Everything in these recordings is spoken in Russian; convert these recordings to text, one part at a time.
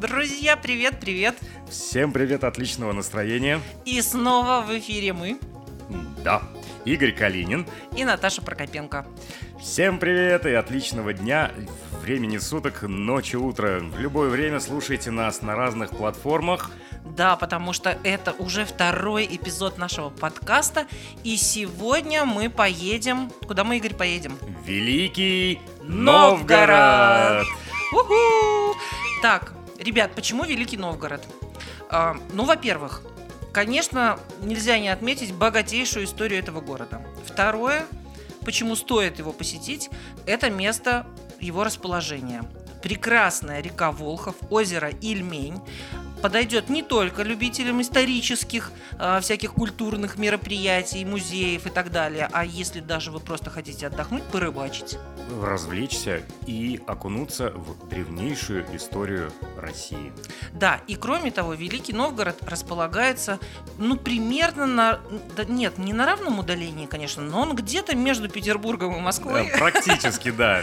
Друзья, привет, привет! Всем привет, отличного настроения. И снова в эфире мы. Да, Игорь Калинин. И Наташа Прокопенко. Всем привет и отличного дня, времени суток, ночи, утро. В любое время слушайте нас на разных платформах. Да, потому что это уже второй эпизод нашего подкаста. И сегодня мы поедем... Куда мы, Игорь, поедем? Великий Новгород! Новгород! Уху! Так, ребят, почему Великий Новгород? А, ну, во-первых, конечно, нельзя не отметить богатейшую историю этого города. Второе, почему стоит его посетить, это место его расположения. Прекрасная река Волхов, озеро Ильмень, подойдет не только любителям исторических, э, всяких культурных мероприятий, музеев и так далее, а если даже вы просто хотите отдохнуть, порыбачить. Развлечься и окунуться в древнейшую историю России. Да, и кроме того, Великий Новгород располагается, ну, примерно на... Да нет, не на равном удалении, конечно, но он где-то между Петербургом и Москвой. Да, практически, да.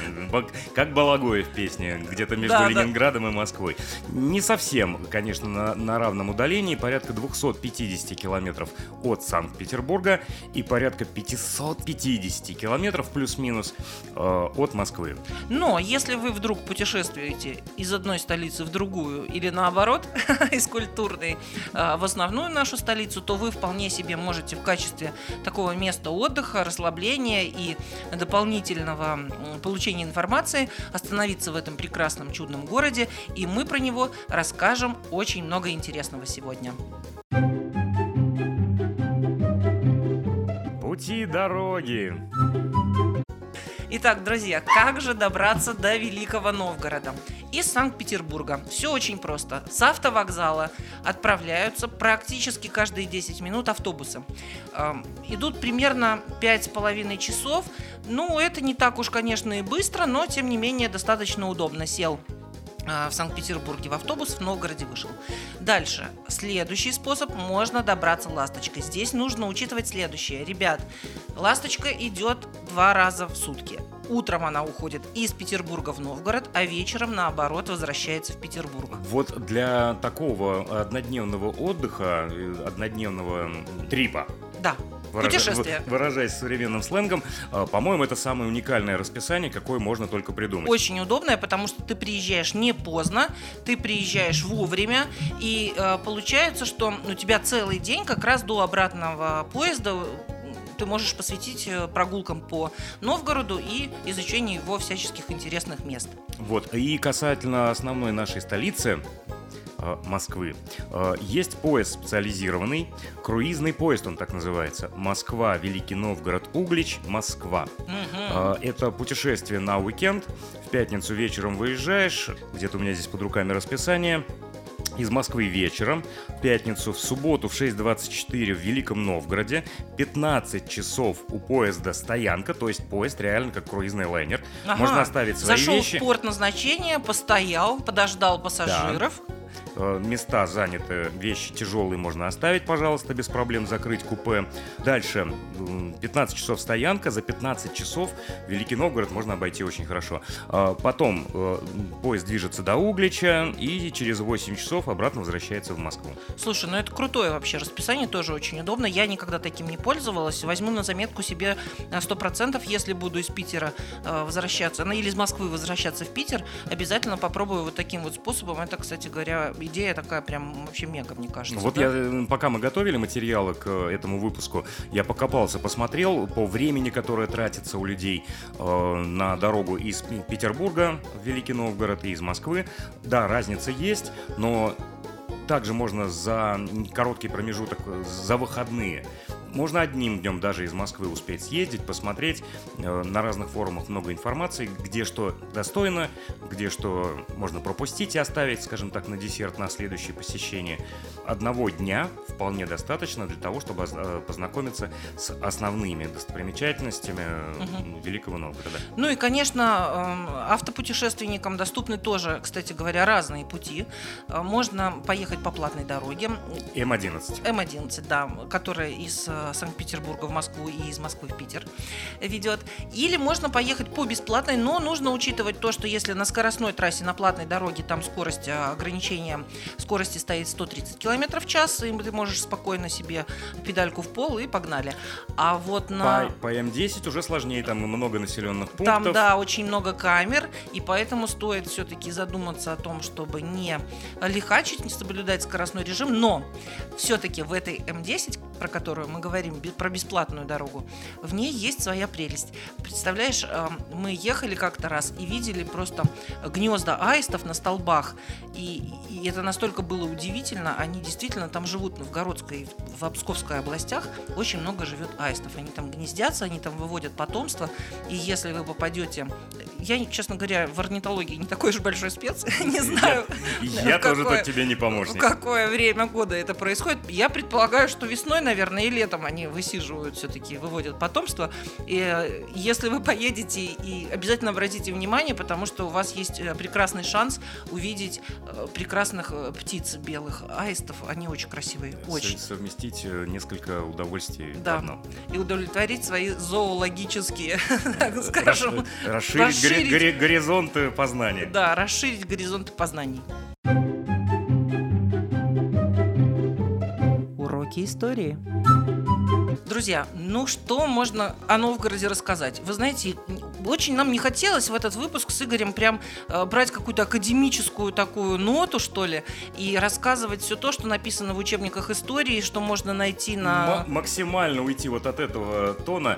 Как Балагоя в песне, где-то между. Ленинградом и Москвой. Не совсем, конечно, на, на равном удалении, порядка 250 километров от Санкт-Петербурга и порядка 550 километров плюс-минус э, от Москвы. Но если вы вдруг путешествуете из одной столицы в другую или наоборот, из культурной а, в основную нашу столицу, то вы вполне себе можете в качестве такого места отдыха, расслабления и дополнительного получения информации остановиться в этом прекрасном чудном городе, и мы про него расскажем очень много интересного сегодня. Пути дороги. Итак, друзья, как же добраться до Великого Новгорода? Из Санкт-Петербурга. Все очень просто. С автовокзала отправляются практически каждые 10 минут автобусы. Эм, Идут примерно 5,5 часов. Ну, это не так уж, конечно, и быстро, но, тем не менее, достаточно удобно. Сел в Санкт-Петербурге в автобус, в Новгороде вышел. Дальше. Следующий способ. Можно добраться ласточкой. Здесь нужно учитывать следующее. Ребят, ласточка идет два раза в сутки. Утром она уходит из Петербурга в Новгород, а вечером, наоборот, возвращается в Петербург. Вот для такого однодневного отдыха, э, однодневного трипа, Да, выража- выражаясь современным сленгом, э, по-моему, это самое уникальное расписание, какое можно только придумать. Очень удобная, потому что ты приезжаешь не поздно, ты приезжаешь вовремя, и э, получается, что у тебя целый день как раз до обратного поезда м, ты можешь посвятить э, прогулкам по Новгороду и изучению его всяческих интересных мест. Вот. И касательно основной нашей столицы, э, Москвы. Э, Есть поезд специализированный, круизный поезд он так называется. Москва, Великий Новгород, Углич, Москва. Э, Это путешествие на уикенд. В пятницу вечером выезжаешь, где-то у меня здесь под руками расписание. Из Москвы вечером, в пятницу, в субботу в 6.24 в Великом Новгороде, 15 часов у поезда стоянка, то есть поезд реально как круизный лайнер. Ага. Можно оставить свои Зашел вещи. в порт назначения, постоял, подождал пассажиров. Э, Места заняты, вещи тяжелые можно оставить, пожалуйста, без проблем закрыть купе. Дальше м, 15 часов стоянка, за 15 часов Великий Новгород можно обойти очень хорошо. А Потом э, поезд движется до Углича и через 8 часов обратно возвращается в Москву. Слушай, ну это крутое вообще расписание, тоже очень удобно. Я никогда таким не пользовалась. Возьму на заметку себе на 100%, если буду из Питера э, возвращаться, ну или из Москвы возвращаться в Питер, обязательно попробую вот таким вот способом. Это, кстати говоря, идея такая прям вообще мега, мне кажется. Вот да? я, э, пока мы готовили материалы к э, этому выпуску, я покопался, посмотрел по времени, которое тратится у людей э, на дорогу из Петербурга в Великий Новгород и из Москвы. Да, разница есть, но также можно за короткий промежуток, э, за выходные можно одним днем даже из Москвы успеть съездить, посмотреть. Э, На разных форумах много информации, где что достойно, где что можно пропустить и оставить, скажем так, на десерт на следующее посещение. Одного дня вполне достаточно для того, чтобы э, познакомиться с основными достопримечательностями Мгм. Великого Новгорода. Ну и, конечно, эм, автопутешественникам доступны тоже, кстати говоря, разные пути. Можно поехать по платной дороге. М11. М11, да, которая из Санкт-Петербурга в Москву и из Москвы в Питер ведет. Или можно поехать по бесплатной, но нужно учитывать то, что если на скоростной трассе, на платной дороге, там скорость э, ограничения скорости стоит 130 км в час, и ты можешь спокойно себе педальку в пол и погнали. А вот на... По, по М10 уже сложнее, там много населенных пунктов. Там, да, очень много камер, и поэтому стоит все-таки задуматься о том, чтобы не лихачить, не соблюдать скоростной режим, но все-таки в этой М10, про которую мы говорим, про бесплатную дорогу, в ней есть своя прелесть. Представляешь, эм, мы ехали как-то раз и видели просто гнезда аистов на столбах, и, и это настолько было удивительно, они действительно там живут в Новгородской, в Псковской областях, очень много живет аистов, они там гнездятся, они там выводят потомство, и если вы попадете я, честно говоря, в орнитологии не такой уж большой спец, не знаю. Я тоже тут тебе не помощник. В какое время года это происходит. Я предполагаю, что весной, наверное, и летом они высиживают все-таки, выводят потомство. И э, если вы поедете, и обязательно обратите внимание, потому что у вас есть э, прекрасный шанс увидеть э, прекрасных птиц белых аистов. Они очень красивые, очень. Совместить несколько удовольствий да. И удовлетворить свои зоологические, скажем, расширить расширить... Гори- горизонты познания. Да, расширить горизонты познаний. Уроки истории. Друзья, ну что можно о Новгороде рассказать? Вы знаете, очень нам не хотелось в этот выпуск с Игорем прям э, брать какую-то академическую такую ноту, что ли, и рассказывать все то, что написано в учебниках истории, что можно найти на... М- максимально уйти вот от этого тона.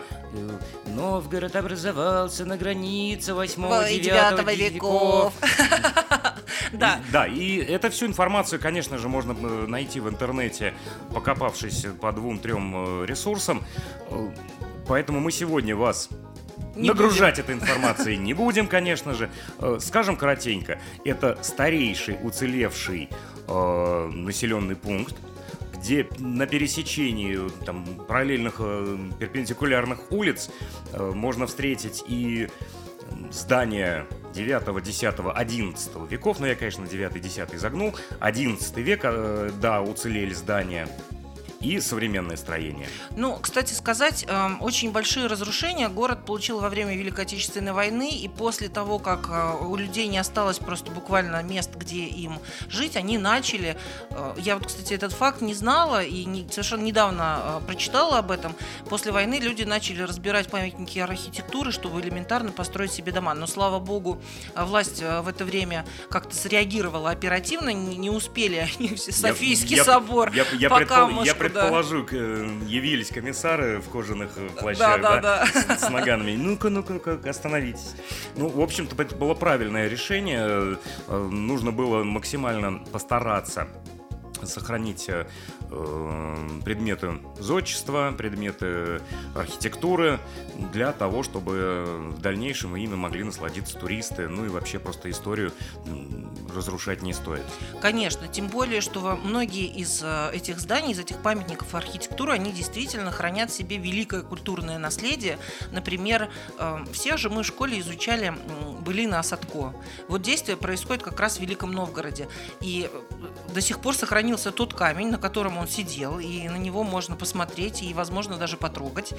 Новгород образовался на границе 8-9 веков. Да. Да, и это всю информацию, конечно же, можно э, найти в интернете, покопавшись по двум-трем э, ресурсам. Э, поэтому мы сегодня вас не Нагружать будем. этой информацией не будем, конечно же. Скажем коротенько, это старейший уцелевший э, населенный пункт, где на пересечении там, параллельных э, перпендикулярных улиц э, можно встретить и здания 9, 10, 11 веков, но я, конечно, 9, 10 загнул, 11 век, э, да, уцелели здания и современное строение. Ну, кстати сказать, эм, очень большие разрушения город получил во время Великой Отечественной войны, и после того, как э, у людей не осталось просто буквально мест, где им жить, они начали, э, я вот, кстати, этот факт не знала и не, совершенно недавно э, прочитала об этом, после войны люди начали разбирать памятники архитектуры, чтобы элементарно построить себе дома. Но, слава богу, власть в это время как-то среагировала оперативно, не, успели они все, Софийский я, собор, я, я, пока предпол... я предположу. Э, явились комиссары в кожаных э, плащах, да, да, да, с, с наганами. Ну-ка, ну-ка, остановитесь. Ну, в общем-то, это было правильное решение. Э, нужно было максимально постараться сохранить э, предметы зодчества, предметы архитектуры для того, чтобы в дальнейшем ими могли насладиться туристы, ну и вообще просто историю разрушать не стоит. Конечно, тем более, что многие из э, этих зданий, из этих памятников архитектуры, они действительно хранят в себе великое культурное наследие. Например, э, все же мы в школе изучали былины Осадко. Вот действие происходит как раз в Великом Новгороде. И до сих пор сохранилось сохранился тот камень, на котором он сидел, и на него можно посмотреть и, возможно, даже потрогать.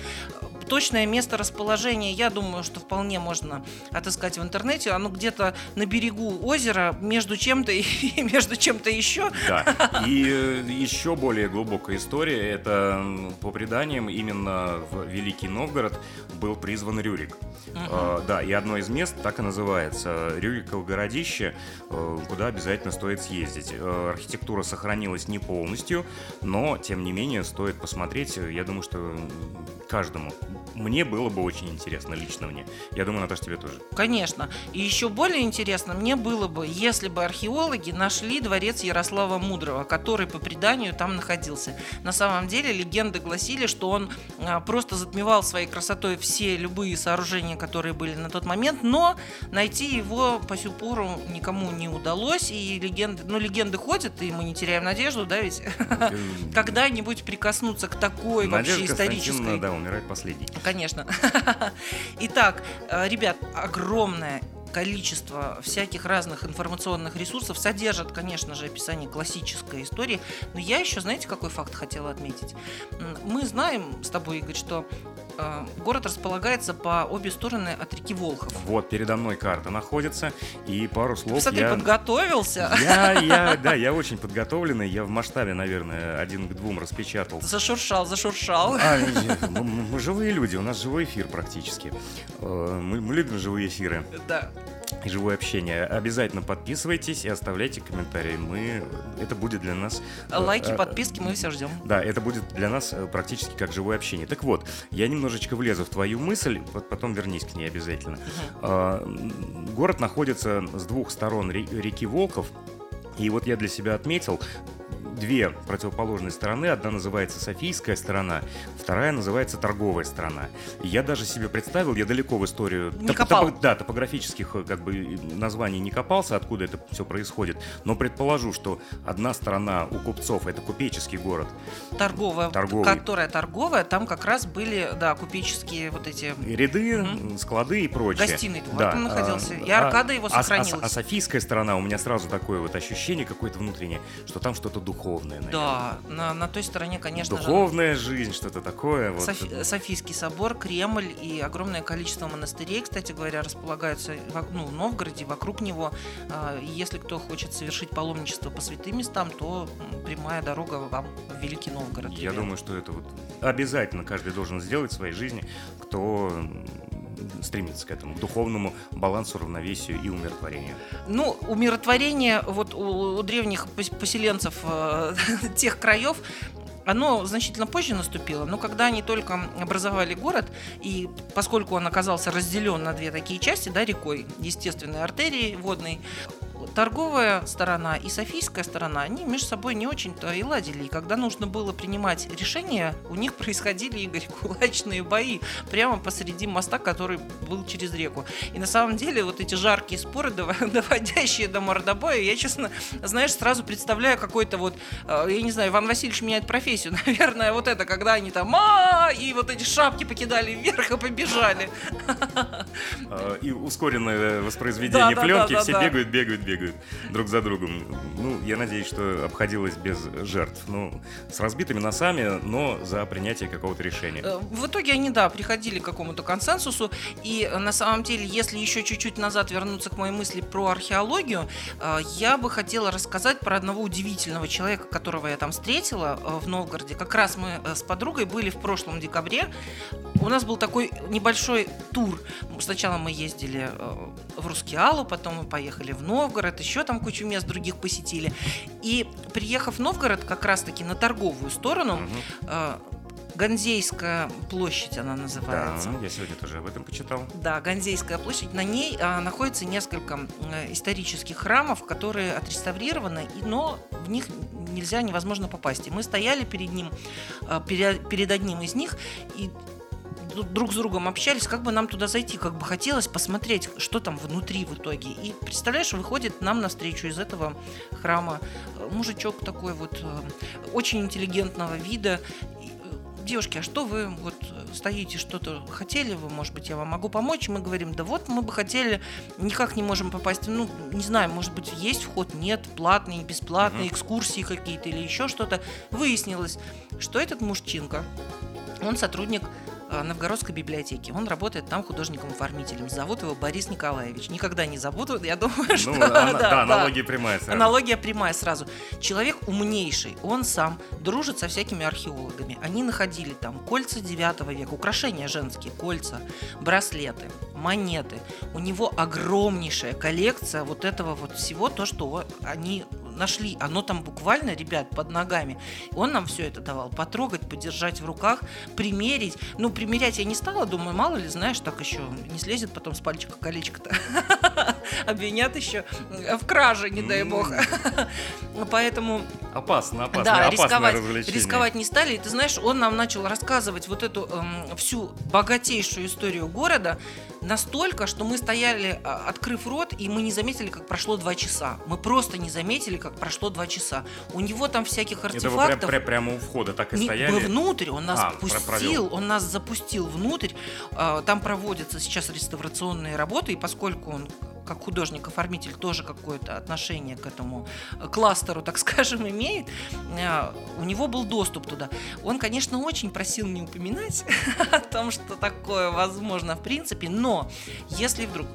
Точное место расположения, я думаю, что вполне можно отыскать в интернете. Оно где-то на берегу озера, между чем-то и между чем-то еще. Да. И э, еще более глубокая история. Это по преданиям именно в Великий Новгород был призван Рюрик. Uh-huh. да, и одно из мест так и называется Рюриково городище, э, куда обязательно стоит съездить. Э, архитектура сохранилась не полностью, но тем не менее стоит посмотреть. Я думаю, что каждому. Мне было бы очень интересно, лично мне. Я думаю, Наташа, тебе тоже. Конечно. И еще более интересно мне было бы, если бы археологи нашли дворец Ярослава Мудрого, который по преданию там находился. На самом деле легенды гласили, что он а, просто затмевал своей красотой все любые сооружения, которые были на тот момент, но найти его по сю пору никому не удалось, и легенды, ну, легенды ходят, и мы не теряем надежду, да, ведь когда-нибудь прикоснуться к такой вообще исторической да, умирает последний. Конечно. Итак, э, ребят, огромная количество всяких разных информационных ресурсов содержат, конечно же, описание классической истории. Но я еще, знаете, какой факт хотела отметить? Мы знаем с тобой, Игорь, что город располагается по обе стороны от реки Волхов. Вот, передо мной карта находится, и пару слов Смотри, я... подготовился. Я, я, да, я очень подготовленный, я в масштабе, наверное, один к двум распечатал. Зашуршал, зашуршал. А, мы, мы живые люди, у нас живой эфир практически. Э, мы, мы любим живые эфиры. Да и живое общение. Обязательно подписывайтесь и оставляйте комментарии. Мы это будет для нас э, лайки, э, подписки, мы все ждем. Да, это будет для нас э, практически как живое общение. Так вот, я немножечко влезу в твою мысль, потом вернись к ней обязательно. Угу. Город находится с двух сторон реки Волков. И вот я для себя отметил, две противоположные стороны. Одна называется Софийская сторона, вторая называется Торговая сторона. И я даже себе представил, я далеко в историю не топ, копал. Топ, да, топографических э, как бы названий не копался, откуда это все происходит. Но предположу, что одна сторона у купцов это купеческий город. Торговая, Торговый. которая торговая, там как раз были, да, купеческие вот эти... И ряды, угу. склады и прочее. Гостиный двор да. там находился. И а, аркада его сохранилась. А, а, а Софийская сторона, у меня сразу такое вот ощущение какое-то внутреннее, что там что-то духовное духовное, наверное. Да, на, на той стороне, конечно Духовная же, жизнь, что-то такое. Вот. Софи, Софийский собор, Кремль и огромное количество монастырей, кстати говоря, располагаются ну, в Новгороде, вокруг него. А, если кто хочет совершить паломничество по святым местам, то прямая дорога вам в Великий Новгород. Я думаю, что это вот обязательно каждый должен сделать в своей жизни, кто стремиться к этому, духовному балансу, равновесию и умиротворению? Ну, умиротворение вот у, у древних поселенцев э, тех краев оно значительно позже наступило, но когда они только образовали город, и поскольку он оказался разделен на две такие части, да, рекой, естественной артерией водной, торговая сторона и софийская сторона, они между собой не очень-то и ладили. И когда нужно было принимать решения, у них происходили, Игорь, кулачные бои прямо посреди моста, который был через реку. И на самом деле вот эти жаркие споры, доводящие до мордобоя, я, честно, знаешь, сразу представляю какой-то вот, э, я не знаю, Иван Васильевич меняет профессию, наверное, вот это, когда они там, а и вот эти шапки покидали вверх и побежали. А, и ускоренное воспроизведение пленки, все бегают, бегают, бегают бегают друг за другом. Ну, я надеюсь, что обходилось без жертв. Ну, с разбитыми носами, но за принятие какого-то решения. Э, в итоге они, да, приходили к какому-то консенсусу. И э, на самом деле, если еще чуть-чуть назад вернуться к моей мысли про археологию, э, я бы хотела рассказать про одного удивительного человека, которого я там встретила в Новгороде. Как раз мы с подругой были в прошлом декабре. У нас был такой небольшой тур. Сначала мы ездили в Рускеалу, потом мы поехали в Новгород, Новгород, еще там кучу мест других посетили. И приехав в Новгород как раз-таки на торговую сторону, угу. Ганзейская площадь она называется. Да, я сегодня тоже об этом почитал. Да, Ганзейская площадь. На ней а, находится несколько исторических храмов, которые отреставрированы, но в них нельзя, невозможно попасть. И мы стояли перед ним, а, перед, перед одним из них, и друг с другом общались, как бы нам туда зайти, как бы хотелось посмотреть, что там внутри в итоге. И представляешь, выходит нам навстречу из этого храма э, мужичок такой вот э, очень интеллигентного вида. Э, девушки, а что вы вот стоите, что-то хотели вы, может быть, я вам могу помочь? Мы говорим, да вот мы бы хотели, никак не можем попасть, ну, не знаю, может быть, есть вход, нет, платный, бесплатный, экскурсии какие-то или еще что-то. Выяснилось, что этот мужчинка, он сотрудник Новгородской библиотеке. Он работает там художником-оформителем. Зовут его Борис Николаевич. Никогда не забуду, я думаю, ну, что... Ну, да, да, аналогия прямая сразу. Аналогия прямая сразу. Человек умнейший. Он сам дружит со всякими археологами. Они находили там кольца 9 века, украшения женские, кольца, браслеты, монеты. У него огромнейшая коллекция вот этого вот всего, то, что они нашли, оно там буквально, ребят, под ногами. Он нам все это давал, потрогать, подержать в руках, примерить. Ну, примерять я не стала, думаю, мало ли, знаешь, так еще не слезет потом с пальчика колечко-то. Обвинят еще в краже, не дай бог. Поэтому... Опасно, опасно. Да, рисковать, рисковать не стали. И ты знаешь, он нам начал рассказывать вот эту эм, всю богатейшую историю города настолько, что мы стояли, а, открыв рот, и мы не заметили, как прошло два часа. Мы просто не заметили, как прошло два часа. У него там всяких артефактов... Это вы прям, прям, прямо у входа так и не, стояли? Мы внутрь, он нас а, пустил, он нас запустил внутрь. А, там проводятся сейчас реставрационные работы, и поскольку он как художник-оформитель тоже какое-то отношение к этому кластеру, так скажем, имеет, у него был доступ туда. Он, конечно, очень просил не упоминать о том, что такое возможно в принципе, но если вдруг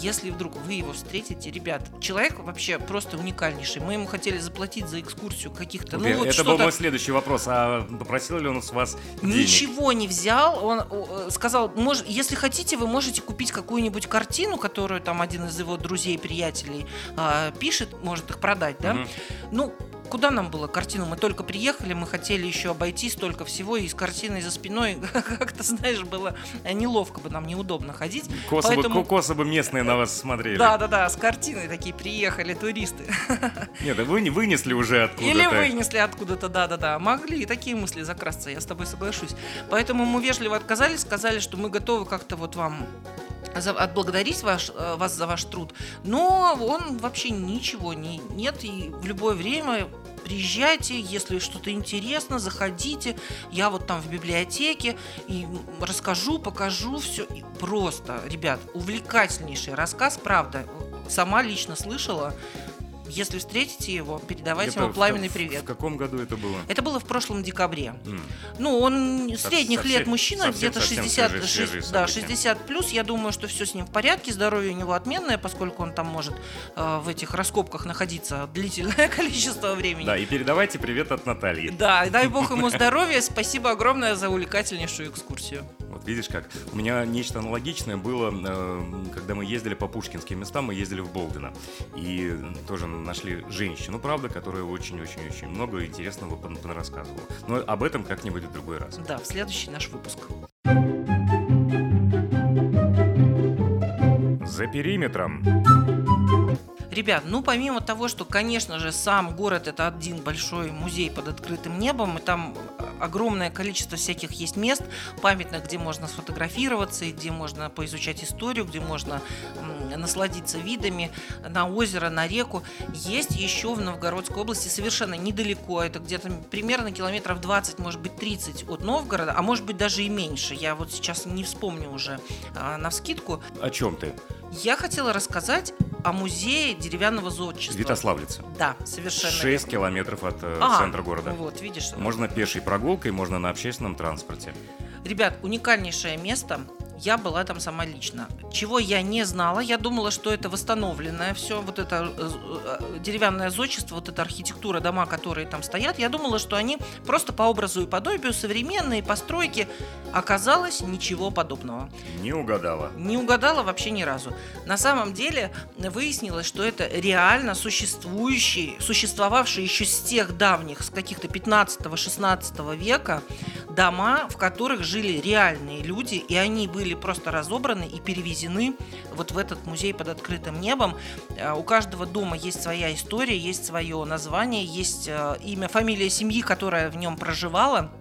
если вдруг вы его встретите, ребят, человек вообще просто уникальнейший. Мы ему хотели заплатить за экскурсию каких-то. Ну, вот Это был мой следующий вопрос. А попросил ли он с вас денег? Ничего не взял. Он э, сказал, если хотите, вы можете купить какую-нибудь картину, которую там один из его друзей, приятелей э, пишет, может их продать, да? Угу. Ну, куда нам было картину? Мы только приехали, мы хотели еще обойти столько всего, и с картиной за спиной как-то, знаешь, было неловко бы нам, неудобно ходить. Косы, Поэтому... бы, косы бы местные на вас смотрели. Да-да-да, с картиной такие приехали туристы. Нет, вы не вынесли уже откуда-то. Или вынесли откуда-то, да-да-да. Могли и такие мысли закрасться, я с тобой соглашусь. Поэтому мы вежливо отказались, сказали, что мы готовы как-то вот вам отблагодарить ваш, э, вас за ваш труд, но он вообще ничего не, нет, и в любое время приезжайте, если что-то интересно, заходите, я вот там в библиотеке и расскажу, покажу все. Просто, ребят, увлекательнейший рассказ, правда, сама лично слышала, если встретите его, передавайте это ему пламенный в, привет. В каком году это было? Это было в прошлом декабре. Mm. Ну, он средних совсем, лет мужчина, где-то 60, свежий, 60, свежий да, 60 плюс. Я думаю, что все с ним в порядке, здоровье у него отменное, поскольку он там может э, в этих раскопках находиться длительное количество времени. Да, и передавайте привет от Натальи. Да, дай бог ему здоровья. Спасибо огромное за увлекательнейшую экскурсию. Вот видишь как. У меня нечто аналогичное было, э, когда мы ездили по пушкинским местам, мы ездили в Болдино. И тоже нашли женщину, правда, которая очень-очень-очень много интересного рассказывала. Но об этом как-нибудь в другой раз. Да, в следующий наш выпуск. За периметром. Ребят, ну помимо того, что, конечно же, сам город это один большой музей под открытым небом, и там огромное количество всяких есть мест памятных, где можно сфотографироваться, и где можно поизучать историю, где можно насладиться видами на озеро, на реку. Есть еще в Новгородской области совершенно недалеко, это где-то примерно километров 20, может быть 30 от Новгорода, а может быть даже и меньше. Я вот сейчас не вспомню уже а, на вскидку. О чем ты? Я хотела рассказать о музее деревянного зодчества. Витославлица. Да, совершенно. 6 километров от э, а, центра города. Вот, видишь. Можно пешей прогулкой, можно на общественном транспорте. Ребят, уникальнейшее место я была там сама лично. Чего я не знала, я думала, что это восстановленное все, вот это э, э, деревянное зодчество, вот эта архитектура, дома, которые там стоят, я думала, что они просто по образу и подобию современные постройки. Оказалось, ничего подобного. Не угадала. Не угадала вообще ни разу. На самом деле выяснилось, что это реально существующий, существовавший еще с тех давних, с каких-то 15-16 века дома, в которых жили реальные люди, и они были просто разобраны и перевезены вот в этот музей под открытым небом. Э, у каждого дома есть своя история, есть свое название, есть э, имя, фамилия семьи, которая в нем проживала.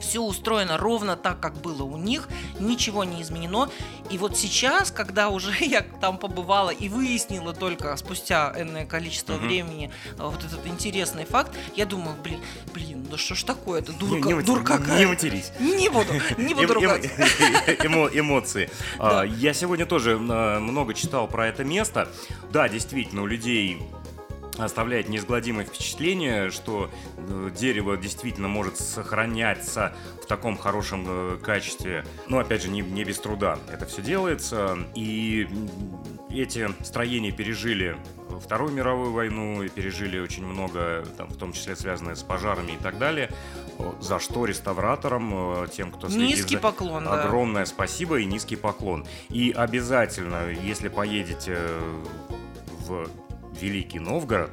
Все устроено ровно так, как было у них, ничего не изменено. И вот сейчас, когда уже я там побывала и выяснила только спустя энное количество угу. времени э, вот этот интересный факт, я думаю, блин, блин, да что ж такое, это дурка, не, не, дурка Не матерись. Не буду, не буду ругать. Эмоции. А, я сегодня тоже э, много читал про это место. Да, действительно, у людей оставляет неизгладимое впечатление, что э, дерево действительно может сохраняться в таком хорошем э, качестве. Но, опять же, не, не без труда это все делается. И эти строения пережили Вторую мировую войну и пережили очень много, там, в том числе связанное с пожарами и так далее. За что реставраторам, э, тем, кто следит Низкий за... поклон, да. Огромное спасибо и низкий поклон. И обязательно, если поедете в Великий Новгород,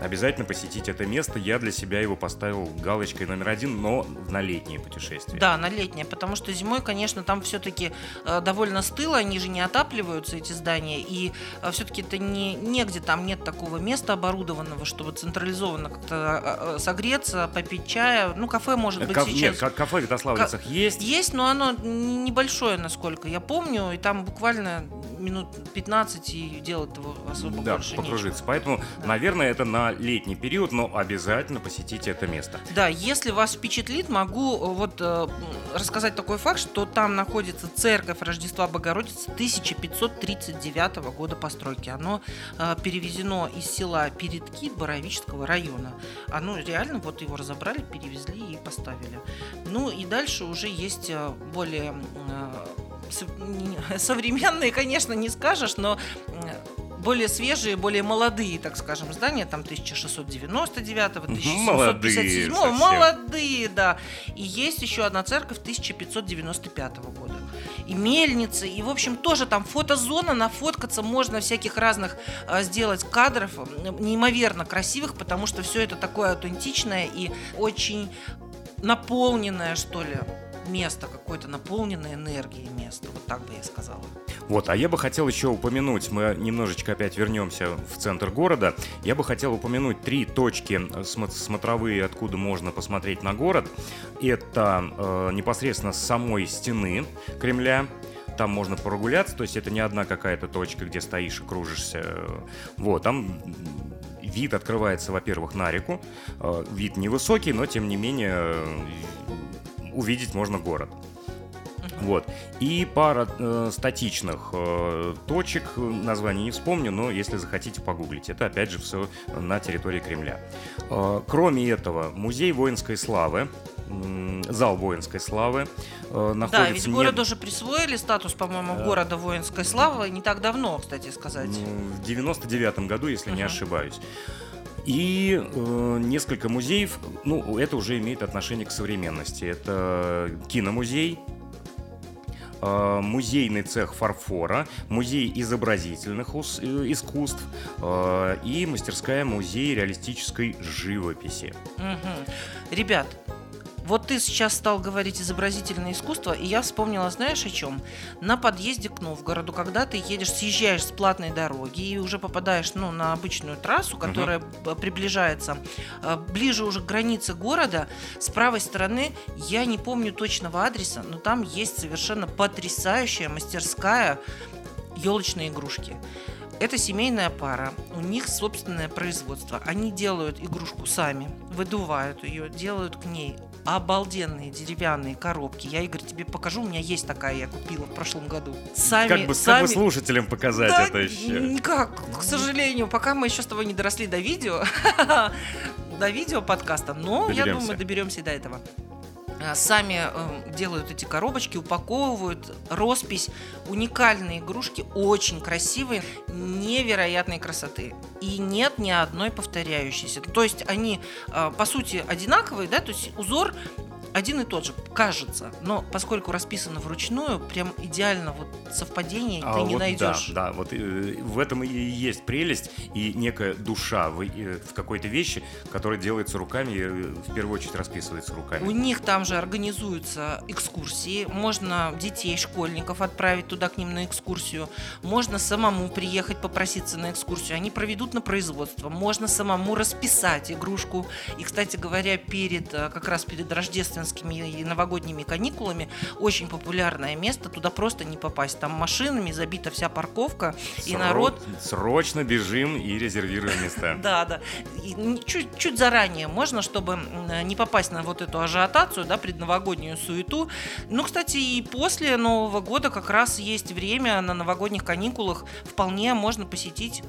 обязательно посетить это место. Я для себя его поставил галочкой номер один, но на летнее путешествие. Да, на летнее, потому что зимой, конечно, там все-таки э, довольно стыло, они же не отапливаются, эти здания, и э, все-таки это не, негде там нет такого места оборудованного, чтобы централизованно как-то э, согреться, попить чая. Ну, кафе может быть Ка- сейчас... Нет, кафе в Витославицах Ка- есть. Есть, но оно небольшое, насколько я помню, и там буквально минут 15 и делать его особо да, больше покружиться. нечего. Поэтому, Да. наверное, это на летний период, но обязательно посетите это место. Да, если вас впечатлит, могу э, вот э, рассказать такой факт, что там находится церковь Рождества Богородицы 1539 года постройки. Оно э, перевезено из села Передки Боровического района. Оно реально, вот его разобрали, перевезли и поставили. Ну и дальше уже есть э, более э, современные, конечно, не скажешь, но более свежие, более молодые, так скажем, здания, там 1699 Молодые 1757 совсем. молодые, да. И есть еще одна церковь 1595 года. И мельницы, и, в общем, тоже там фотозона, нафоткаться можно всяких разных а, сделать кадров, неимоверно красивых, потому что все это такое аутентичное и очень наполненное, что ли, место, какое-то наполненное энергией место. Вот так бы я сказала. Вот, а я бы хотел еще упомянуть, мы немножечко опять вернемся в центр города. Я бы хотел упомянуть три точки э, смо- смотровые, откуда можно посмотреть на город. Это э, непосредственно с самой стены Кремля. Там можно прогуляться, то есть это не одна какая-то точка, где стоишь и кружишься. Вот, там вид открывается, во-первых, на реку. Э, Вид невысокий, но тем не менее увидеть можно город. Вот. И пара э, статичных э, точек, э, название не вспомню, но если захотите погуглить, это опять же все на территории Кремля. Э, кроме этого, музей воинской славы, зал воинской славы э, находится... Да, ведь не- городу уже присвоили статус, по-моему, Да. города воинской славы не так давно, кстати сказать. В 99 году, если не Мгм. ошибаюсь. И э, несколько музеев, ну, это уже имеет отношение к современности. Это киномузей, э, музейный цех фарфора, музей изобразительных э, искусств э, и мастерская музей реалистической живописи. Мгм. Ребят, вот ты сейчас стал говорить изобразительное искусство, и я вспомнила, знаешь о чем? На подъезде к Новгороду, когда ты едешь, съезжаешь с платной дороги и уже попадаешь ну, на обычную трассу, которая б- приближается э, ближе уже к границе города, с правой стороны, я не помню точного адреса, но там есть совершенно потрясающая мастерская елочные игрушки. Это семейная пара, у них собственное производство. Они делают игрушку сами, выдувают ее, делают к ней обалденные деревянные коробки. Я, Игорь, тебе покажу, у меня есть такая, я купила в прошлом году. Сами, как, бы, как сами... бы слушателям показать Да, это еще? Никак, к сожалению, пока мы еще с тобой не доросли до видео, до видео подкаста, но я Доберемся. думаю, доберемся и до этого. А, Сами э, делают эти коробочки, упаковывают, роспись, уникальные игрушки, очень красивые, невероятной красоты. И нет ни одной повторяющейся. То есть они, э, по сути, одинаковые, да, то есть узор один и тот же, кажется. Но поскольку расписано вручную, прям идеально вот совпадений А ты не вот найдешь. Да, да, вот э, в этом и есть прелесть и некая душа в, э, в какой-то вещи, которая делается руками, и, э, в первую очередь расписывается У руками. них там же организуются экскурсии. Можно детей, школьников отправить туда к ним на экскурсию. Можно самому приехать попроситься на экскурсию. Они проведут на производство. Можно самому расписать игрушку. И, кстати говоря, перед э, как раз перед рождественскими и новогодними каникулами очень популярное место. Туда просто не попасть. Там машинами забита вся парковка. И Сро- народ Срочно бежим и резервируем места. Да, да. И чуть, заранее можно, чтобы м, не попасть на вот эту ажиотацию, да, предновогоднюю суету. Ну, кстати, и после Нового года как раз есть время на новогодних каникулах вполне можно посетить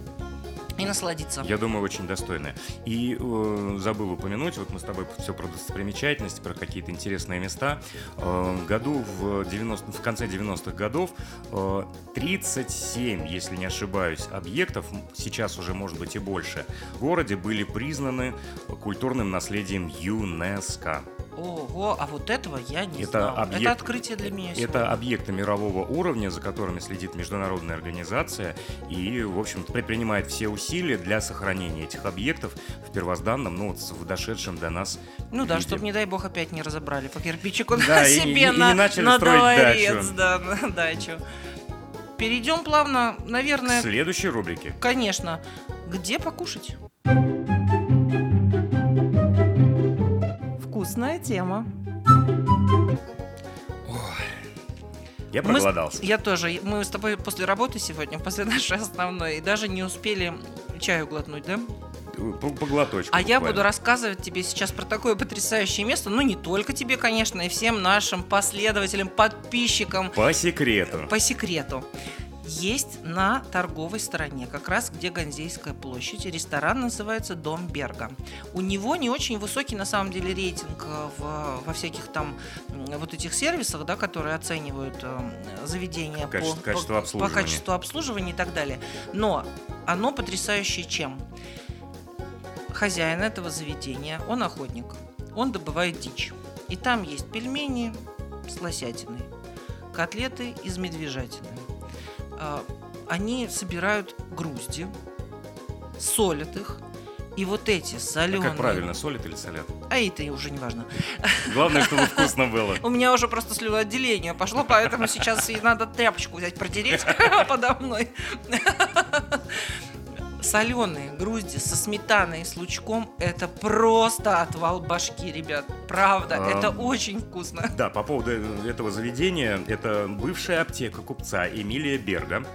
и насладиться. Я думаю, очень достойная. И э, забыл упомянуть, вот мы с тобой все про достопримечательности, про какие-то интересные места. Э, году в, 90, в конце 90-х годов э, 37, если не ошибаюсь, объектов, сейчас уже может быть и больше, в городе были признаны культурным наследием ЮНЕСКО. Ого, а вот этого я не Это знала. объект- Это открытие для меня Это сегодня. объекты мирового уровня, за которыми следит международная организация и, в общем-то, предпринимает все усилия для сохранения этих объектов в первозданном, ну, вот в дошедшем до нас Ну да, виде. чтобы, не дай бог, опять не разобрали по кирпичику Да, и себе и на, начали на дворец, дачу. да, на дачу. Перейдем плавно, к наверное, следующей рубрике. Конечно. Где покушать? Вкусная тема. Я проголодался. Мы, я тоже. Мы с тобой после работы сегодня, после нашей основной, и даже не успели чаю глотнуть, да? По, по глоточку. А буквально. я буду рассказывать тебе сейчас про такое потрясающее место, ну не только тебе, конечно, и всем нашим последователям, подписчикам. По секрету. По секрету есть на торговой стороне, как раз где Ганзейская площадь. Ресторан называется Дом Берга. У него не очень высокий на самом деле рейтинг э, в, во всяких там вот этих сервисах, да, которые оценивают э, заведения качество, по, качество по, по качеству обслуживания и так далее. Но оно потрясающее чем? Хозяин этого заведения, он охотник, он добывает дичь. И там есть пельмени с лосятиной, котлеты из медвежатины, они собирают грузди, солят их, и вот эти соленые... А как правильно, солят или солят? А это уже не важно. Главное, чтобы вкусно было. У меня уже просто слюноотделение пошло, поэтому сейчас и надо тряпочку взять, протереть подо мной соленые грузди со сметаной и с лучком – это просто отвал башки, ребят. Правда, а, это очень вкусно. Да, по поводу этого заведения, это бывшая аптека купца Эмилия Берга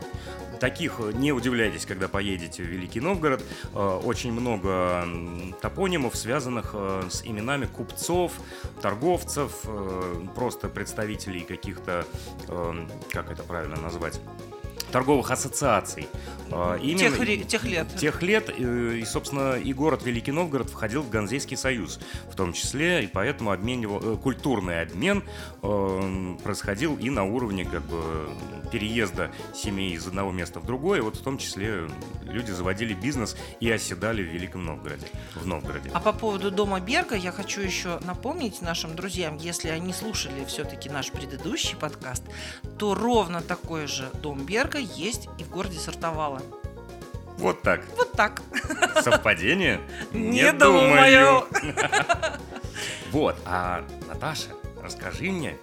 таких не удивляйтесь, когда поедете в Великий Новгород. Э, очень много топонимов, связанных э, с именами купцов, торговцев, э, просто представителей каких-то, как это правильно назвать, торговых ассоциаций. А, именно, тех, тех лет. Тех лет. Э, и, собственно, и город Великий Новгород входил в Ганзейский союз в том числе, и поэтому обменивал, э, культурный обмен э, происходил и на уровне как бы, переезда семей из одного места в другое. Вот в том числе люди заводили бизнес и оседали в Великом Новгороде. В Новгороде. А по поводу дома Берга я хочу еще напомнить нашим друзьям, если они слушали все-таки наш предыдущий подкаст, то ровно такой же дом Берга есть и в городе Сартовала. Вот так. Вот так. Совпадение? Не думаю. Вот, а Наташа, расскажи мне,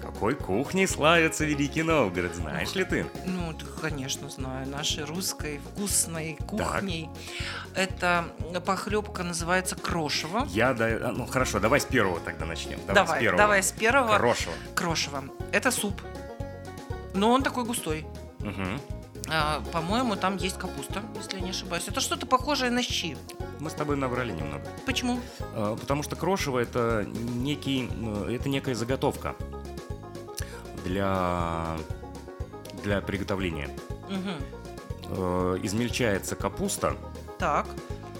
какой кухней славится Великий Новгород, знаешь ли ты? Ну, конечно, знаю. Нашей русской вкусной кухней. Так. Это похлебка называется крошево. Я, да, а, ну хорошо, давай с первого тогда начнем. Давай, давай с первого. Давай с первого. Крошево. Крошево. Это суп. Но он такой густой. Угу. А, по-моему, там есть капуста, если я не ошибаюсь. Это что-то похожее на щи. Мы с тобой набрали немного. Почему? А, потому что крошево это некий, э, это некая заготовка для для приготовления. Угу. Измельчается капуста. Так.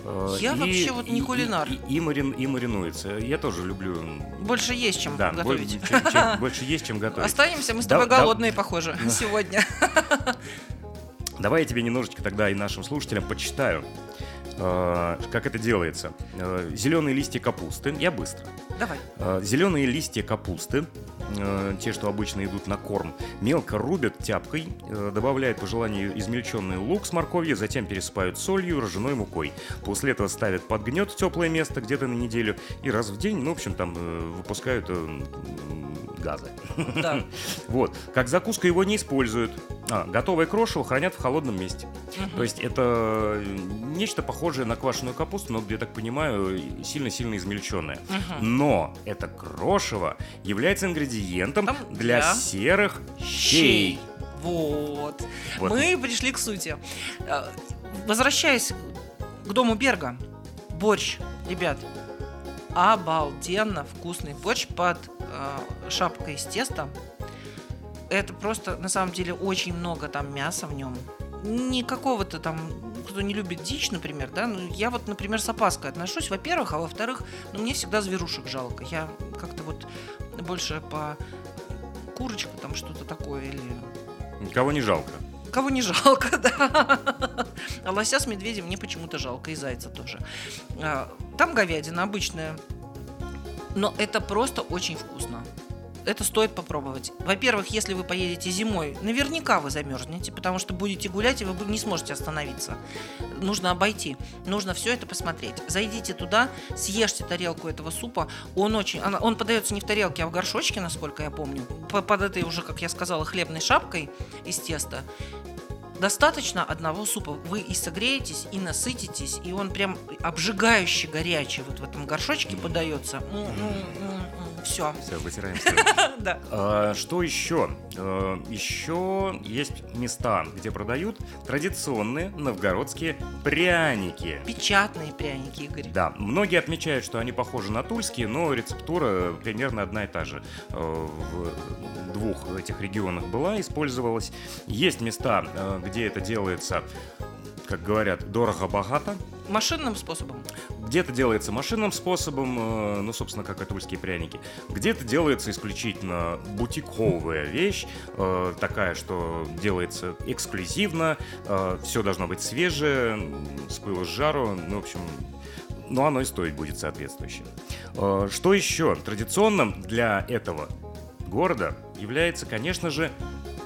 Э, я и, вообще вот не кулинар. И, и, и, марин, и маринуется. Я тоже люблю. Больше есть чем да, готовить. Больше, чем, чем, больше есть чем готовить. Останемся мы с тобой да, голодные, да. похоже, сегодня. Давай я тебе немножечко тогда и нашим слушателям почитаю, э, как это делается. Э, зеленые листья капусты. Я быстро. Давай. Зеленые листья капусты э, те, что обычно идут на корм, мелко рубят тяпкой, э, добавляют по желанию измельченный лук с морковью, затем пересыпают солью и ржаной мукой. После этого ставят под гнет в теплое место где-то на неделю и раз в день, ну, в общем, там э, выпускают э, газы. Да. Вот. Как закуска его не используют. А, готовое крошево хранят в холодном месте. Угу. То есть это нечто похожее на квашеную капусту, но, я так понимаю, сильно-сильно измельченное. Угу. Но это крошево является ингредиентом Там для, для серых щей. Вот. вот. Мы пришли к сути. Э, возвращаясь к дому Берга. Борщ, ребят, обалденно вкусный борщ под э, шапкой из теста. Это просто, на самом деле, очень много там мяса в нем. Не какого-то там, кто не любит дичь, например, да, ну, я вот, например, с опаской отношусь, во-первых, а во-вторых, ну, мне всегда зверушек жалко. Я как-то вот больше по курочка там что-то такое или... Никого не жалко. Кого не жалко, да. А лося с медведем мне почему-то жалко, и зайца тоже. А, там говядина обычная, но это просто очень вкусно. Это стоит попробовать. Во-первых, если вы поедете зимой, наверняка вы замерзнете, потому что будете гулять, и вы не сможете остановиться. Нужно обойти, нужно все это посмотреть. Зайдите туда, съешьте тарелку этого супа. Он очень, он подается не в тарелке, а в горшочке, насколько я помню. Под этой уже, как я сказала, хлебной шапкой из теста. Достаточно одного супа. Вы и согреетесь, и насытитесь, и он прям обжигающий горячий вот в этом горшочке подается. Все. Все, вытираем. Да. А, Что еще? А, Еще есть места, где продают традиционные новгородские пряники. Печатные пряники, Игорь. Да, многие отмечают, что они похожи на тульские, но рецептура примерно одна и та же. Э, В двух этих регионах была, использовалась. Есть места, где это делается, как говорят, дорого-богато. Машинным способом. Где-то делается машинным способом, э, ну, собственно, как и тульские пряники. Где-то делается исключительно бутиковая вещь, э, такая, что делается эксклюзивно, все должно быть свежее, с пылу с жару, ну, в общем, но оно и стоить будет соответствующе. Э, Что еще? Традиционным для этого города является, конечно же,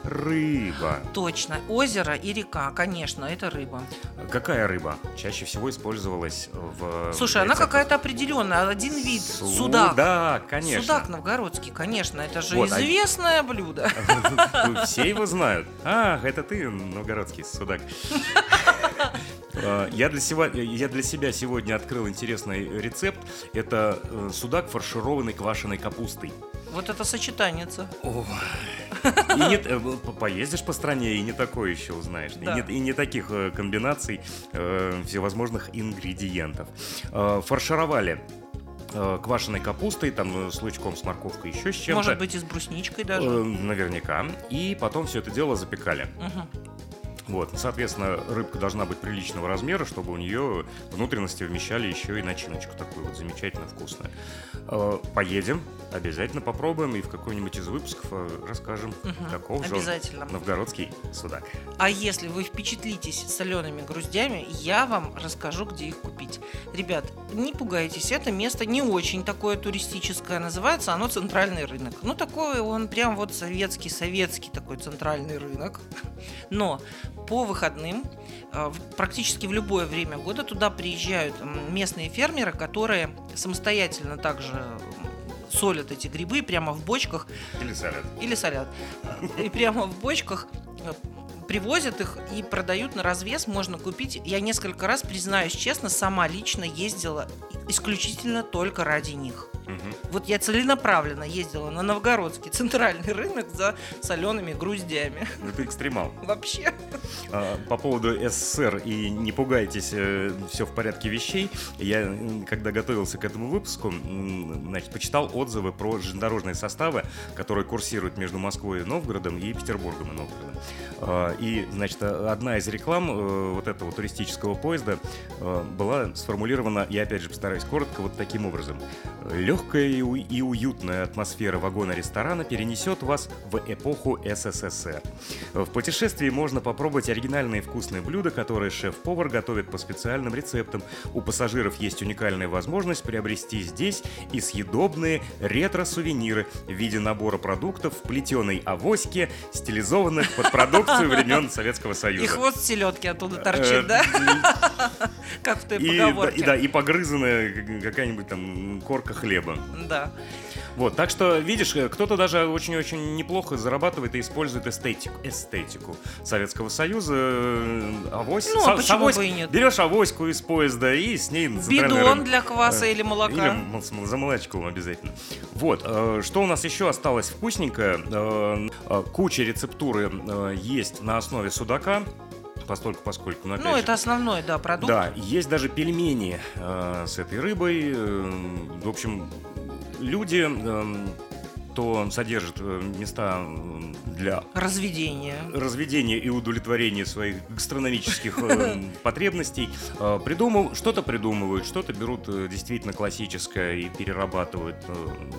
рыба. Точно. Озеро и река, конечно, это рыба. Какая рыба? Чаще всего использовалась в... Слушай, она какая-то определенная. Один вид. Су- Судак. Да, конечно. Судак новгородский, конечно. Это же Вот, а- известное блюдо. Ну, Все его знают. А, это ты, новгородский судак. Э, Я для, сего- я для себя сегодня открыл интересный рецепт. Это э, судак, фаршированный квашеной капустой. Вот это сочетание. И нет, э, по- поездишь по стране, и не такое еще узнаешь. И, Да. нет, и не таких комбинаций э, всевозможных ингредиентов. Э, Фаршировали квашеной капустой, там, с лучком, с морковкой, еще с чем-то. Может быть, и с брусничкой даже. Наверняка. И потом все это дело запекали. Мгм. Вот, соответственно, рыбка должна быть приличного размера, чтобы у нее внутренности вмещали еще и начиночку такую вот замечательно вкусную. Э, Поедем, обязательно попробуем и в какой-нибудь из выпусков э, расскажем, Мгм. каков же Обязательно. новгородский судак. А если вы впечатлитесь солеными груздями, я вам расскажу, где их купить. Ребят, не пугайтесь, это место не очень такое туристическое, называется оно центральный рынок. Ну, такой он прям вот советский-советский такой центральный рынок. Но по выходным э, практически в любое время года туда приезжают местные фермеры, которые самостоятельно также солят эти грибы прямо в бочках Или салат. или солят. И прямо в бочках э, привозят их и продают на развес, можно купить. Я несколько раз, признаюсь честно, сама лично ездила исключительно только ради них. Мгм. Вот я целенаправленно ездила на новгородский центральный рынок за солеными груздями. Ты экстремал. Вообще. А, По поводу СССР и не пугайтесь, все в порядке вещей. Я, когда готовился к этому выпуску, значит, почитал отзывы про железнодорожные составы, которые курсируют между Москвой и Новгородом и Петербургом и Новгородом. А, И, значит, одна из реклам э, вот этого туристического поезда э, была сформулирована, я опять же постараюсь коротко, вот таким образом. Легкая и уютная атмосфера вагона-ресторана перенесет вас в эпоху СССР. В путешествии можно попробовать оригинальные вкусные блюда, которые шеф-повар готовит по специальным рецептам. У пассажиров есть уникальная возможность приобрести здесь и съедобные ретро-сувениры в виде набора продуктов в плетеной авоське, стилизованных под продукцию времен Советского Союза. И хвост селедки оттуда Э, торчит, да? Как в той поговорке. да, и погрызанная какая-нибудь там корка хлеба. Да. Вот, так что, видишь, э, кто-то даже очень-очень неплохо зарабатывает и использует эстетику, эстетику Советского Союза. э, Авось, Ну, а с почему авось- бы и нет? Берешь авоську из поезда и с ней Бидон для кваса Э, или Или молока. с- за молочком обязательно. Вот, э, что у нас еще осталось вкусненькое? Э, э, Куча рецептуры э, есть на основе судака, постольку поскольку, Ну, же, это основной, да, продукт. да, есть даже пельмени э, с этой рыбой. э, в общем, люди, э, кто содержит э, места для Разведение. разведения и удовлетворения своих гастрономических э, потребностей, э, придумал, что-то придумывают, что-то берут э, действительно классическое и перерабатывают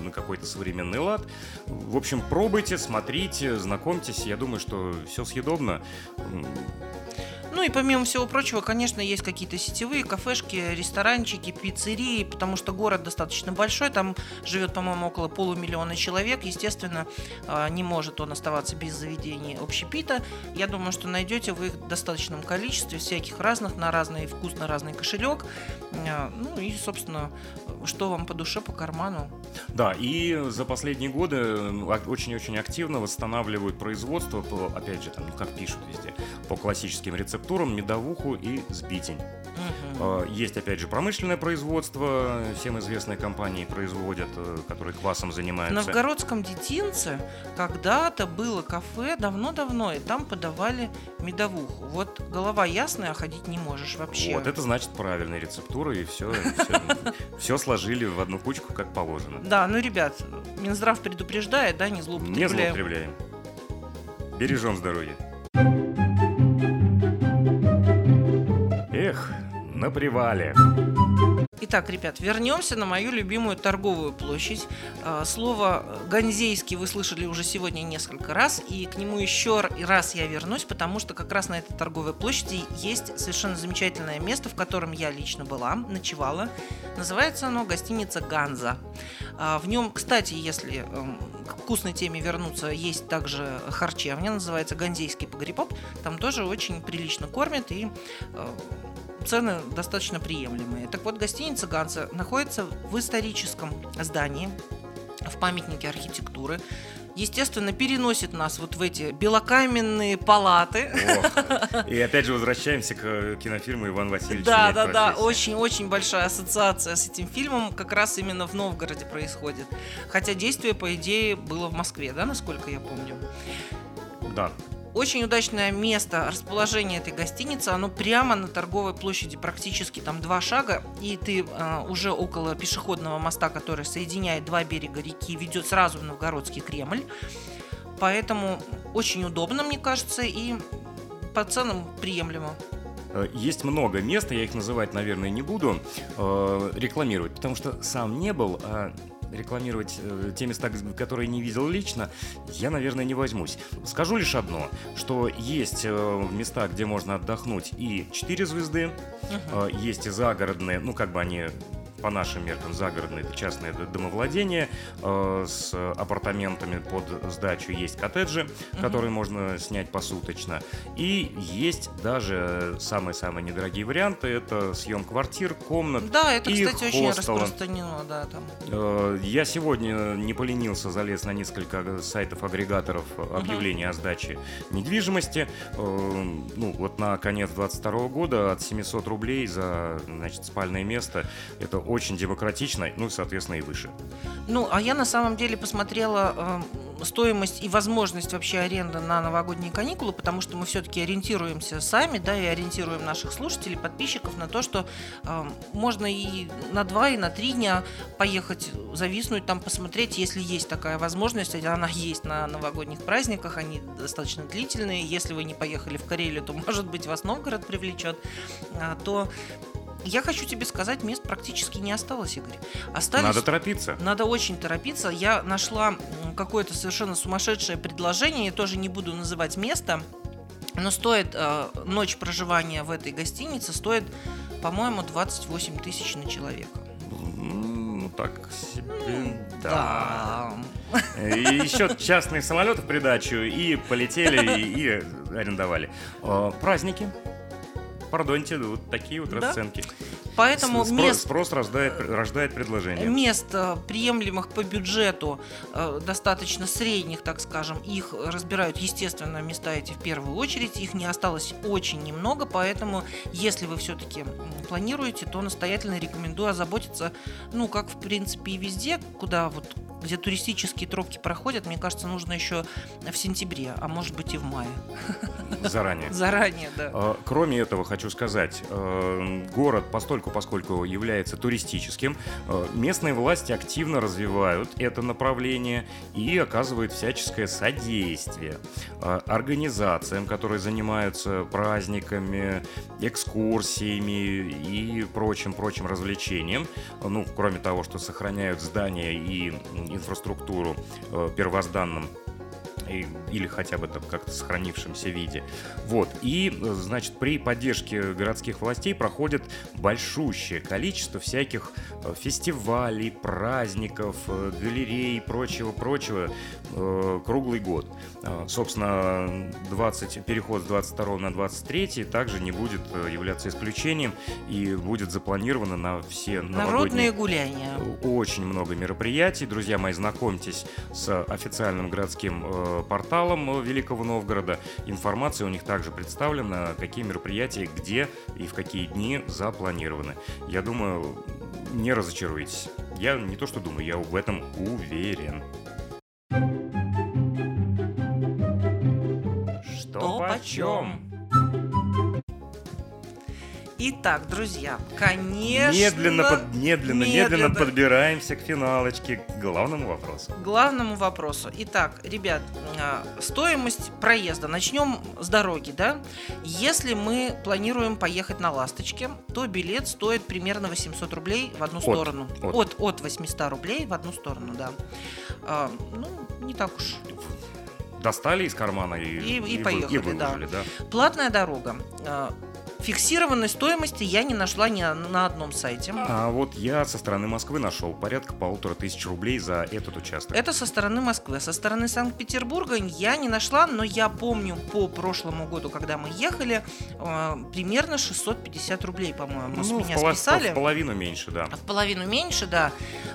на какой-то современный лад. В общем, пробуйте, смотрите, знакомьтесь. Я думаю, что все съедобно. Ну и помимо всего прочего, конечно, есть какие-то сетевые кафешки, ресторанчики, пиццерии, потому что город достаточно большой, там живет, по-моему, около полумиллиона человек. Естественно, а, не может он оставаться без заведений общепита. Я думаю, что найдете вы их в достаточном количестве, всяких разных, на разный вкус, на разный кошелек. А, Ну и, собственно, что вам по душе, по карману. Да, и за последние годы ак- очень-очень активно восстанавливают производство, по, опять же, там, ну, как пишут везде, по классическим рецептурам, медовуху и сбитень. Угу. Есть, опять же, промышленное производство, всем известные компании производят, э, которые квасом занимаются. В Новгородском детинце когда-то было кафе давно-давно, и там подавали медовуху. Вот голова ясная, а ходить не можешь вообще. Вот, это значит правильная рецептура, и все, все, все сложили в одну кучку, как положено. Да, ну, ребят, Минздрав предупреждает, да, не злоупотребляем. Не злоупотребляем. Бережем здоровье. Эх, на привале. Итак, ребят, вернемся на мою любимую торговую площадь. А, слово «ганзейский» вы слышали уже сегодня несколько раз, и к нему еще раз я вернусь, потому что как раз на этой торговой площади есть совершенно замечательное место, в котором я лично была, ночевала. Называется оно гостиница «Ганза». А, в нем, кстати, если эм, к вкусной теме вернуться, есть также харчевня, называется «Ганзейский погребок». Там тоже очень прилично кормят и э, цены достаточно приемлемые. Так вот, гостиница Ганса находится в историческом здании, в памятнике архитектуры. Естественно, переносит нас вот в эти белокаменные палаты. Ох. И опять же возвращаемся к кинофильму Иван Васильевич. Да, да, да, очень-очень большая ассоциация с этим фильмом как раз именно в Новгороде происходит. Хотя действие, по идее, было в Москве, да, насколько я помню. Да. Очень удачное место расположения этой гостиницы, оно прямо на торговой площади, практически там два шага, и ты э, уже около пешеходного моста, который соединяет два берега реки, ведет сразу в Новгородский Кремль. Поэтому очень удобно, мне кажется, и по ценам приемлемо. Э, есть много мест, я их называть, наверное, не буду э, рекламировать, потому что сам не был, а рекламировать э, те места, которые не видел лично, я, наверное, не возьмусь. Скажу лишь одно, что есть э, места, где можно отдохнуть и 4 звезды, uh-huh. есть и загородные, ну, как бы они по нашим меркам загородное частное домовладение э, с апартаментами под сдачу. Есть коттеджи, угу. которые можно снять посуточно. И есть даже самые-самые недорогие варианты. Это съем квартир, комнат Да, это, и кстати, очень распространено. Да, там. Э, я сегодня не поленился, залез на несколько сайтов-агрегаторов объявлений угу. о сдаче недвижимости. Э, ну, вот на конец 22 года от 700 рублей за значит, спальное место. Это очень демократично, ну, соответственно, и выше. Ну, а я на самом деле посмотрела э, стоимость и возможность вообще аренды на новогодние каникулы, потому что мы все-таки ориентируемся сами, да, и ориентируем наших слушателей, подписчиков на то, что э, можно и на два, и на три дня поехать, зависнуть там, посмотреть, если есть такая возможность, она есть на новогодних праздниках, они достаточно длительные. Если вы не поехали в Карелию, то, может быть, вас Новгород привлечет, а, то я хочу тебе сказать, мест практически не осталось, Игорь. Остались... Надо торопиться. Надо очень торопиться. Я нашла какое-то совершенно сумасшедшее предложение, я тоже не буду называть место, но стоит э, ночь проживания в этой гостинице стоит, по-моему, 28 тысяч на человека. Ну, так себе, да. да. И еще частные самолеты в придачу, и полетели, и арендовали. Э, праздники пардоньте, вот такие вот да? расценки. Поэтому спрос, мест, спрос рождает, рождает предложение. Мест э, приемлемых по бюджету, э, достаточно средних, так скажем, их разбирают, естественно, места эти в первую очередь. Их не осталось очень немного, поэтому, если вы все-таки планируете, то настоятельно рекомендую озаботиться, ну, как в принципе и везде, куда вот где туристические тропки проходят, мне кажется, нужно еще в сентябре, а может быть и в мае. Заранее. Заранее, да. А, кроме этого, хочу сказать, э, город, постольку, поскольку является туристическим, э, местные власти активно развивают это направление и оказывают всяческое содействие э, организациям, которые занимаются праздниками, экскурсиями и прочим-прочим развлечением. Ну, кроме того, что сохраняют здания и инфраструктуру э, первозданным или хотя бы там как-то сохранившемся виде. Вот. И, значит, при поддержке городских властей проходит большущее количество всяких э, фестивалей, праздников, э, галерей и прочего-прочего э, круглый год. Собственно, 20, переход с 22 на 23 также не будет являться исключением и будет запланировано на все Народные гуляния. Очень много мероприятий. Друзья мои, знакомьтесь с официальным городским э, порталом Великого Новгорода. Информация у них также представлена, какие мероприятия, где и в какие дни запланированы. Я думаю, не разочаруетесь. Я не то что думаю, я в этом уверен. Что почем? Итак, друзья, конечно... Медленно, под, медленно, медленно, медленно подбираемся к финалочке, к главному вопросу. К главному вопросу. Итак, ребят, а, стоимость проезда. Начнем с дороги, да? Если мы планируем поехать на «Ласточке», то билет стоит примерно 800 рублей в одну От, сторону. от. От, от 800 рублей в одну сторону, да. А, ну, не так уж. Достали из кармана и, И- и вы- поехали, выложили, да. Платная дорога. А, Фиксированной стоимости я не нашла ни на одном сайте. А вот я со стороны Москвы нашел порядка полутора тысяч рублей за этот участок. Это со стороны Москвы. Со стороны Санкт-Петербурга я не нашла, но я помню по прошлому году, когда мы ехали, э, примерно 650 рублей, по-моему, с Ну, меня в поло- списали. В половину меньше, да. В половину меньше, да.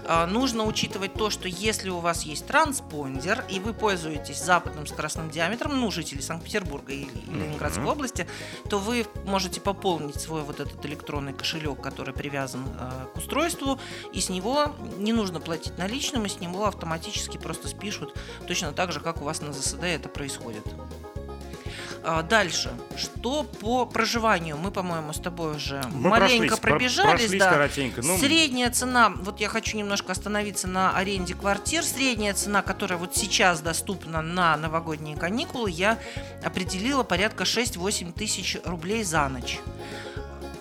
А, Нужно учитывать то, что если у вас есть транспондер, и вы пользуетесь западным скоростным диаметром, ну, жители Санкт-Петербурга и Ленинградской Мгм. области, то вы можете пополнить свой вот этот электронный кошелек, который привязан э, к устройству, и с него не нужно платить наличным, и с него автоматически просто спишут, точно так же, как у вас на ЗСД это происходит. А, Дальше. Что по проживанию? Мы, по-моему, с тобой уже Мы маленько прошлись, про- пробежались. прошлись да. коротенько. Ну, Средняя цена, вот я хочу немножко остановиться на аренде квартир. Средняя цена, которая вот сейчас доступна на новогодние каникулы, я определила порядка 6-8 тысяч рублей за ночь.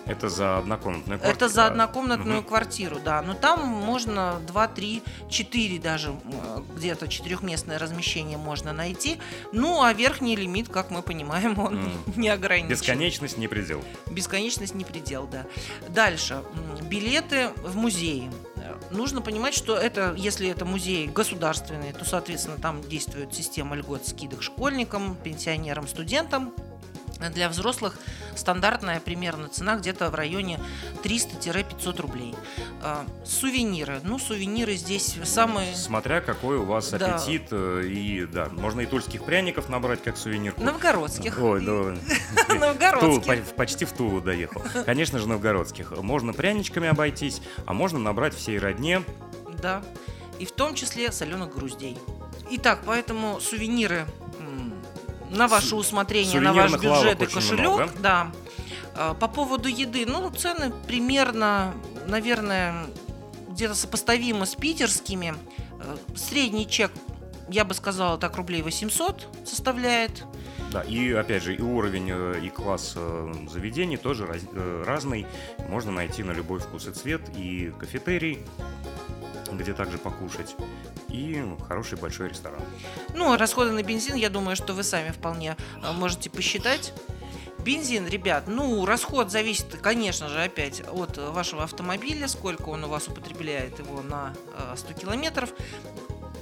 Это за однокомнатную квартиру. Это за однокомнатную Мгм. квартиру, да. Но там можно 2, 3, 4 даже где-то четырехместное размещение можно найти. Ну, а верхний лимит, как мы понимаем, он М. не ограничен. Бесконечность не предел. Бесконечность не предел, да. Дальше. Билеты в музеи. Нужно понимать, что это, если это музей государственный, то, соответственно, там действует система льгот, скидок школьникам, пенсионерам, студентам. Для взрослых стандартная примерно цена где-то в районе 300-500 рублей. А, Сувениры. Ну, сувениры здесь самые... Смотря какой у вас Да. аппетит. э, И да, можно и тульских пряников набрать как сувенирку. Новгородских. Ой, ну, Ту- Новгородских. по- почти в Тулу доехал. Конечно же, новгородских. Можно пряничками обойтись, а можно набрать всей родне. Да. И в том числе соленых груздей. Итак, поэтому сувениры на ваше усмотрение, на ваш бюджет и кошелек. много. Да. А, По поводу еды, ну, цены примерно, наверное, где-то сопоставимы с питерскими. Э, Средний чек, я бы сказала, так рублей 800 составляет. Да, и опять же, и уровень, э, и класс э, заведений тоже раз- э, разный. Можно найти на любой вкус и цвет. И кафетерий, где также покушать, и хороший большой ресторан. Ну, а расходы на бензин, я думаю, что вы сами вполне э, можете посчитать. Бензин, ребят, ну, расход зависит, конечно же, опять от вашего автомобиля, сколько он у вас употребляет его на э, 100 километров.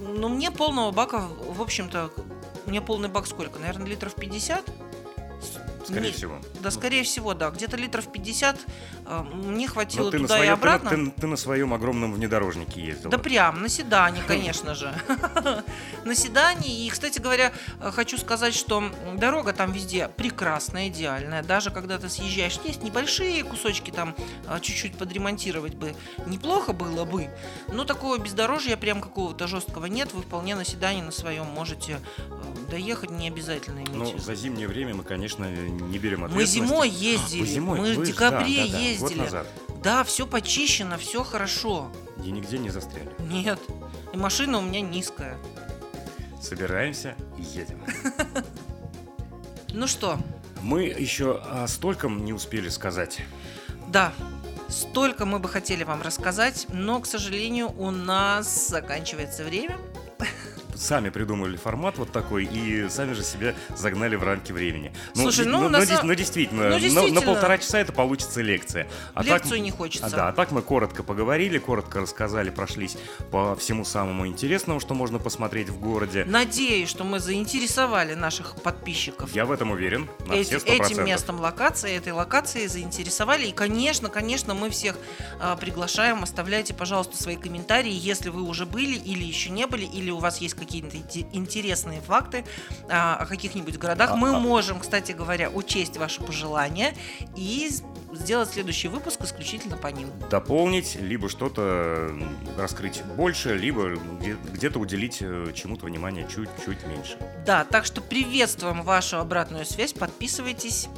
Но мне полного бака, в общем-то, мне полный бак сколько? Наверное, литров 50? Скорее Не- всего. Да, скорее всего, да. Где-то литров 50 э, мне хватило Но ты на, туда и своем, ты, на- обратно. ты- ты на своем огромном внедорожнике ездил. Да прям, на седане, конечно же. На седане. И, кстати говоря, э, хочу сказать, что дорога там везде прекрасная, идеальная. Даже когда ты съезжаешь, есть небольшие кусочки там, а, чуть-чуть подремонтировать бы неплохо было бы. Но такого бездорожья прям какого-то жесткого нет. Вы вполне на седане на своем можете э, доехать, не обязательно иметь. Ну, за зимнее время мы, конечно, не берем Мы зимой А, ездили, вы зимой? мы в декабре да, да, да, Год ездили. назад. Да, все почищено, все хорошо. И нигде не застряли. Нет. И машина у меня низкая. Собираемся и едем. Ну что, Мы еще о стольком не успели сказать. Да, столько мы бы хотели вам рассказать, но, к сожалению, у нас заканчивается время. Сами придумали формат вот такой и сами же себя загнали в рамки времени. Слушай, ди- ну, ну, на ну, ну, действительно, ну, на- действительно. На, полтора часа это получится лекция. А так- Лекцию не хочется. А, да, а так мы коротко поговорили, коротко рассказали, прошлись по всему самому интересному, что можно посмотреть в городе. Надеюсь, что мы заинтересовали наших подписчиков. Я в этом уверен, на Эти- все 100%. этим местом локации, этой локацией заинтересовали. И, конечно, конечно, мы всех а, приглашаем. Оставляйте, пожалуйста, свои комментарии, если вы уже были или еще не были, или у вас есть какие-то интересные факты а, о каких-нибудь городах, а, мы а... можем, кстати говоря, учесть ваши пожелания и сделать следующий выпуск исключительно по ним. Дополнить, либо что-то раскрыть больше, либо где-то уделить э, чему-то внимание чуть-чуть меньше. Да, так что приветствуем вашу обратную связь, подписывайтесь.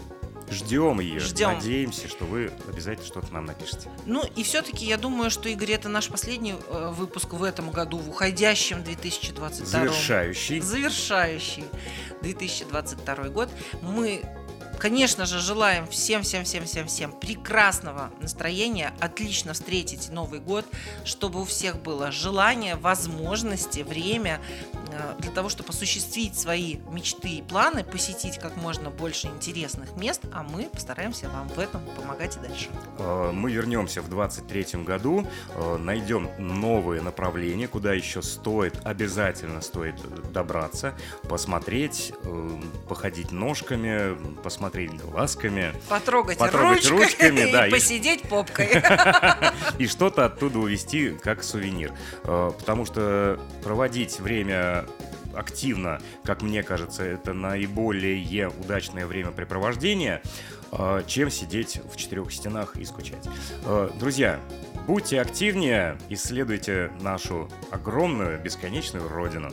Ждем ее. Ждем. Надеемся, что вы обязательно что-то нам напишите. Ну и все-таки я думаю, что, Игорь, это наш последний э, выпуск в этом году, в уходящем 2022. Завершающий. Завершающий 2022 год. Мы Конечно же, желаем всем-всем-всем-всем-всем прекрасного настроения, отлично встретить Новый год, чтобы у всех было желание, возможности, время э, для того, чтобы осуществить свои мечты и планы, посетить как можно больше интересных мест, а мы постараемся вам в этом помогать и дальше. Э, мы вернемся в 2023 году, э, найдем новые направления, куда еще стоит, обязательно стоит добраться, посмотреть, походить ножками, посмотреть посмотреть глазками. Потрогать, потрогать ручками, ручками да, и, и посидеть попкой. И что-то оттуда увезти как сувенир. Э, потому что проводить время активно, как мне кажется, это наиболее удачное времяпрепровождение, э, чем сидеть в четырех стенах и скучать. Э, друзья, будьте активнее, исследуйте нашу огромную, бесконечную родину.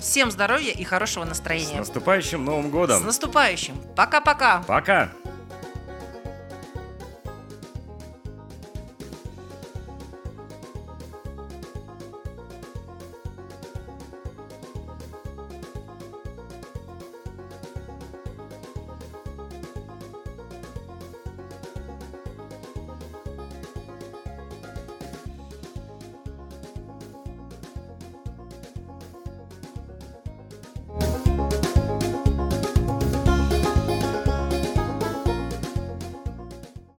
Всем здоровья и хорошего настроения. С наступающим Новым годом! С наступающим! Пока-пока! Пока!